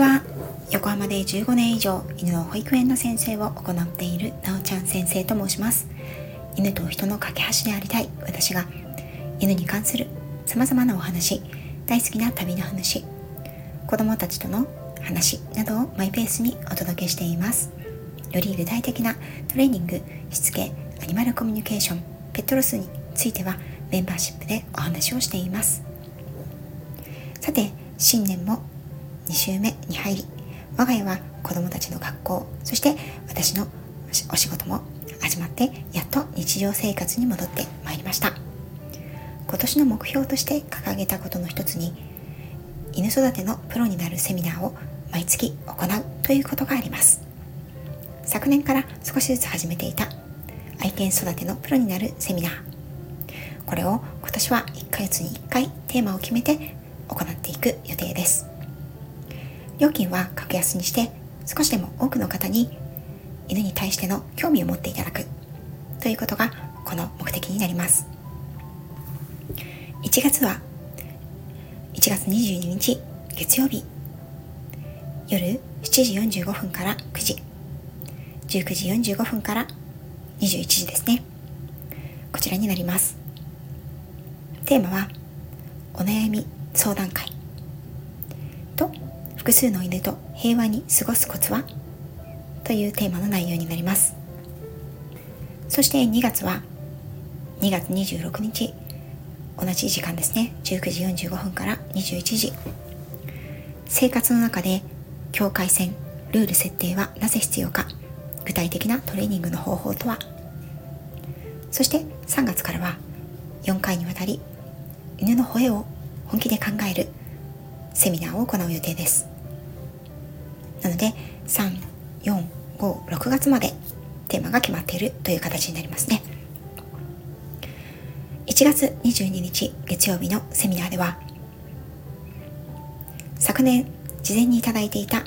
は横浜で15年以上犬の保育園の先生を行っているなおちゃん先生と申します。犬と人の架け橋でありたい。私が犬に関する様々なお話大好きな旅の話子供たちとの話などをマイペースにお届けしています。より具体的なトレーニングしつけアニマルコミュニケーションペットロスについてはメンバーシップでお話をしています。さて新年も2週目に入り我が家は子供たちの学校そして私のお仕事も始まってやっと日常生活に戻ってまいりました。今年の目標として掲げたことの一つに犬育てのプロになるセミナーを毎月行うということがあります。昨年から少しずつ始めていた愛犬育てのプロになるセミナー。これを今年は1ヶ月に1回テーマを決めて行っていく予定です。料金は格安にして少しでも多くの方に犬に対しての興味を持っていただくということがこの目的になります。1月は1月22日月曜日。夜7時45分から9時。19時45分から21時ですね。こちらになります。テーマはお悩み相談会。複数の犬と平和に過ごすコツは？というテーマの内容になります。そして2月は2月26日同じ時間ですね。19時45分から21時。生活の中で境界線ルール設定はなぜ必要か？具体的なトレーニングの方法とは？そして3月からは4回にわたり犬の吠えを本気で考えるセミナーを行う予定です。ので345月までテーマが決まっているという形になりますね。1月22日月曜日のセミナーでは昨年事前にいただいていた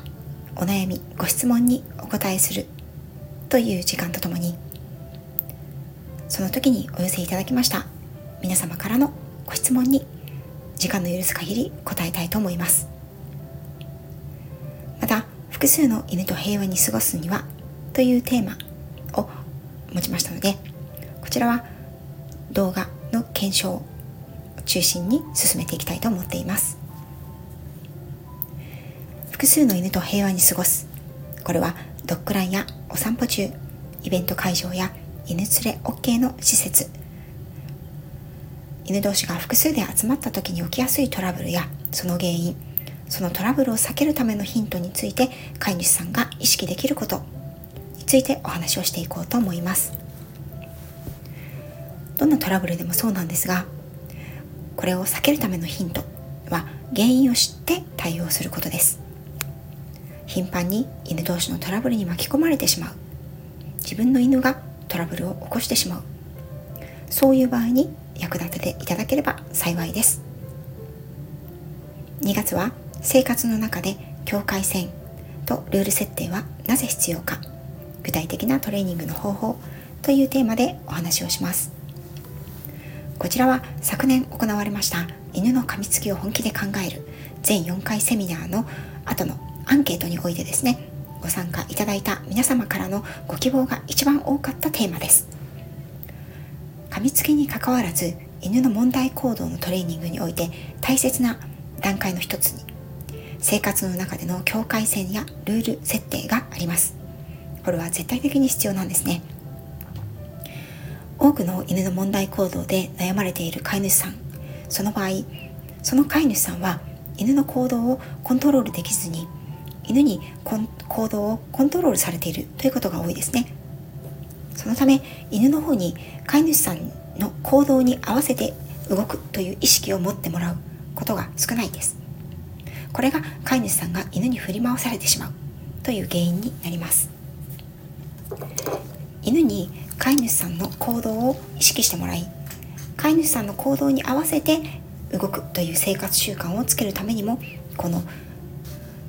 お悩みご質問にお答えするという時間とともにその時にお寄せいただきました皆様からのご質問に時間の許す限り答えたいと思います。複数の犬と平和に過ごすにはというテーマを持ちましたのでこちらは動画の検証を中心に進めていきたいと思っています。複数の犬と平和に過ごす。これはドッグランやお散歩中イベント会場や犬連れ OK の施設。犬同士が複数で集まった時に起きやすいトラブルやその原因そのトラブルを避けるためのヒントについて飼い主さんが意識できることについてお話をしていこうと思います。どんなトラブルでもそうなんですがこれを避けるためのヒントは原因を知って対応することです。頻繁に犬同士のトラブルに巻き込まれてしまう。自分の犬がトラブルを起こしてしまう。そういう場合に役立てていただければ幸いです。2月は生活の中で境界線とルール設定はなぜ必要か具体的なトレーニングの方法というテーマでお話をします。こちらは昨年行われました犬の噛みつきを本気で考える全4回セミナーの後のアンケートにおいてですねご参加いただいた皆様からのご希望が一番多かったテーマです。噛みつきにかかわらず犬の問題行動のトレーニングにおいて大切な段階の一つに生活の中での境界線やルール設定があります。これは絶対的に必要なんですね。多くの犬の問題行動で悩まれている飼い主さん。その場合その飼い主さんは犬の行動をコントロールできずに犬に行動をコントロールされているということが多いですね。そのため犬の方に飼い主さんの行動に合わせて動くという意識を持ってもらうことが少ないです。これが飼い主さんが犬に振り回されてしまう。という原因になります。犬に飼い主さんの行動を意識してもらい飼い主さんの行動に合わせて動くという生活習慣をつけるためにもこの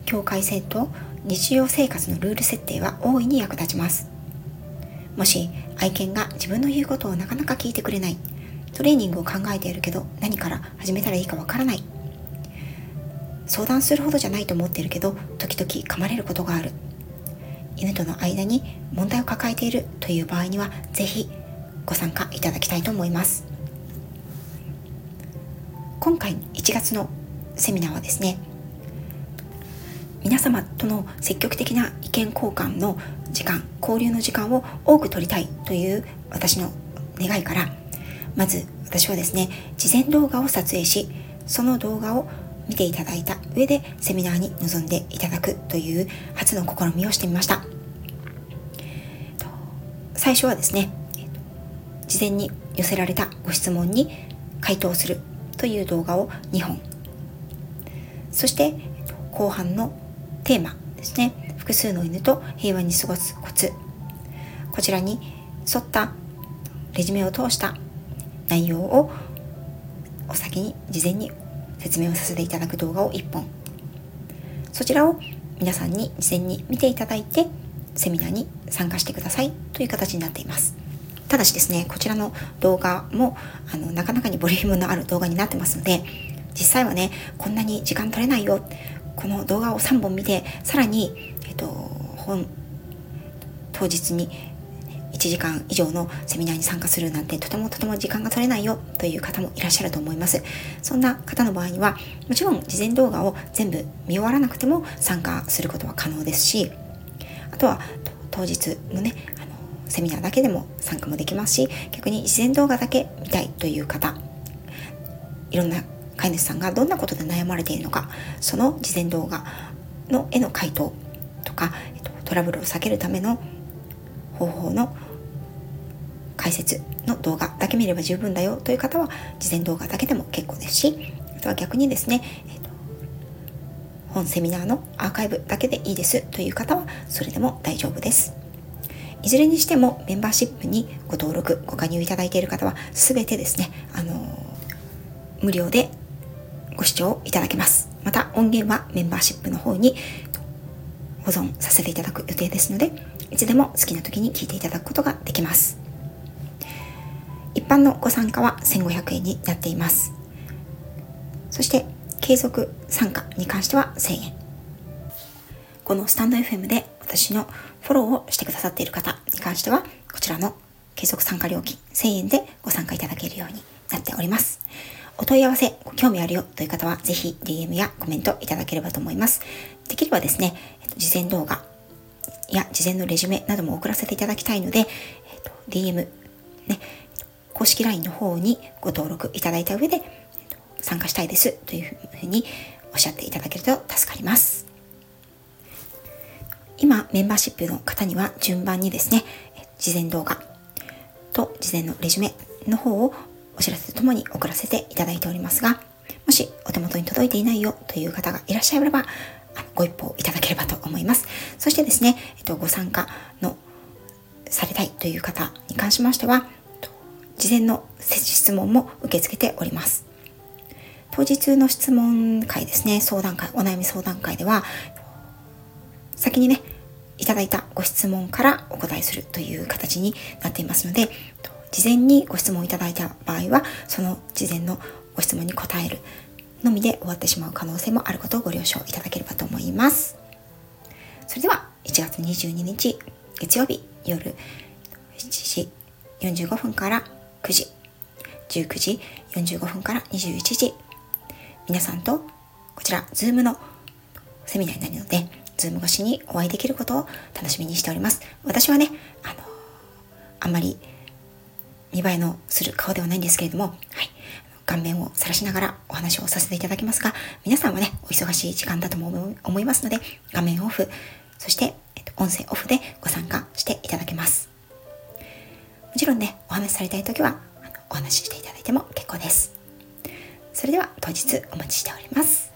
境界線と日常生活のルール設定は大いに役立ちます。もし愛犬が自分の言うことをなかなか聞いてくれないトレーニングを考えているけど何から始めたらいいかわからない相談するほどじゃないと思ってるけど時々噛まれることがある。犬との間に問題を抱えているという場合には是非ご参加いただきたいと思います。今回1月のセミナーはですね皆様との積極的な意見交換の時間交流の時間を多く取りたいという私の願いからまず私はですね事前動画を撮影しその動画を見ていただいた上でセミナーに臨んでいただくという初の試みをしてみました。最初はですね事前に寄せられたご質問に回答するという動画を2本。そして後半のテーマですね。複数の犬と平和に過ごすコツ。こちらに沿ったレジュメを通した内容をお先に事前に説明をさせていただく動画を1本。そちらを皆さんに事前に見ていただいてセミナーに参加してくださいという形になっています。ただしですねこちらの動画もあのなかなかにボリュームのある動画になってますので実際はねこんなに時間取れないよ。この動画を3本見てさらに、えっと、本当日に1時間以上のセミナーに参加するなんてとてもとても時間が取れないよという方もいらっしゃると思います。そんな方の場合にはもちろん事前動画を全部見終わらなくても参加することは可能ですしあとは当日のねあのセミナーだけでも参加もできますし逆に事前動画だけ見たいという方いろんな飼い主さんがどんなことで悩まれているのかその事前動画の絵の回答とかトラブルを避けるための方法の解説の動画だけ見れば十分だよという方は事前動画だけでも結構ですしあとは逆にですね、えーと、本セミナーのアーカイブだけでいいですという方はそれでも大丈夫です。いずれにしてもメンバーシップにご登録ご加入いただいている方は全てですねあのー、無料でご視聴いただけます。また音源はメンバーシップの方に保存させていただく予定ですのでいつでも好きな時に聞いていただくことができます。一般のご参加は1500円になっています。そして継続参加に関しては1000円。このスタンド FM で私のフォローをしてくださっている方に関してはこちらの継続参加料金1000円でご参加いただけるようになっております。お問い合わせ、ご興味あるよという方は、ぜひ DM やコメントいただければと思います。できればですね、事前動画や事前のレジュメなども送らせていただきたいので、えっと、DM、ね、公式 LINE の方にご登録いただいた上で、参加したいですというふうにおっしゃっていただけると助かります。今、メンバーシップの方には順番にですね、事前動画と事前のレジュメの方をお知らせとともに送らせていただいておりますが、もしお手元に届いていないよという方がいらっしゃれば、ご一報いただければと思います。そしてですね、えっと、ご参加のされたいという方に関しましては、事前の質問も受け付けております。当日の質問会ですね、相談会、お悩み相談会では、先にね、いただいたご質問からお答えするという形になっていますので、事前にご質問いただいた場合は、その事前のご質問に答えるのみで終わってしまう可能性もあることをご了承いただければと思います。それでは、1月22日月曜日夜7時45分から9時、19時45分から21時、皆さんとこちら、ズームのセミナーになるので、ズーム越しにお会いできることを楽しみにしております。私はね、あの、あんまり見栄えのする顔ではないんですけれども、はい、顔面を晒しながらお話をさせていただきますが、皆さんはね、お忙しい時間だとも思いますので、画面オフ、そして、えっと、音声オフでご参加していただけます。もちろんね、お話しされたいときは、お話ししていただいても結構です。それでは当日お待ちしております。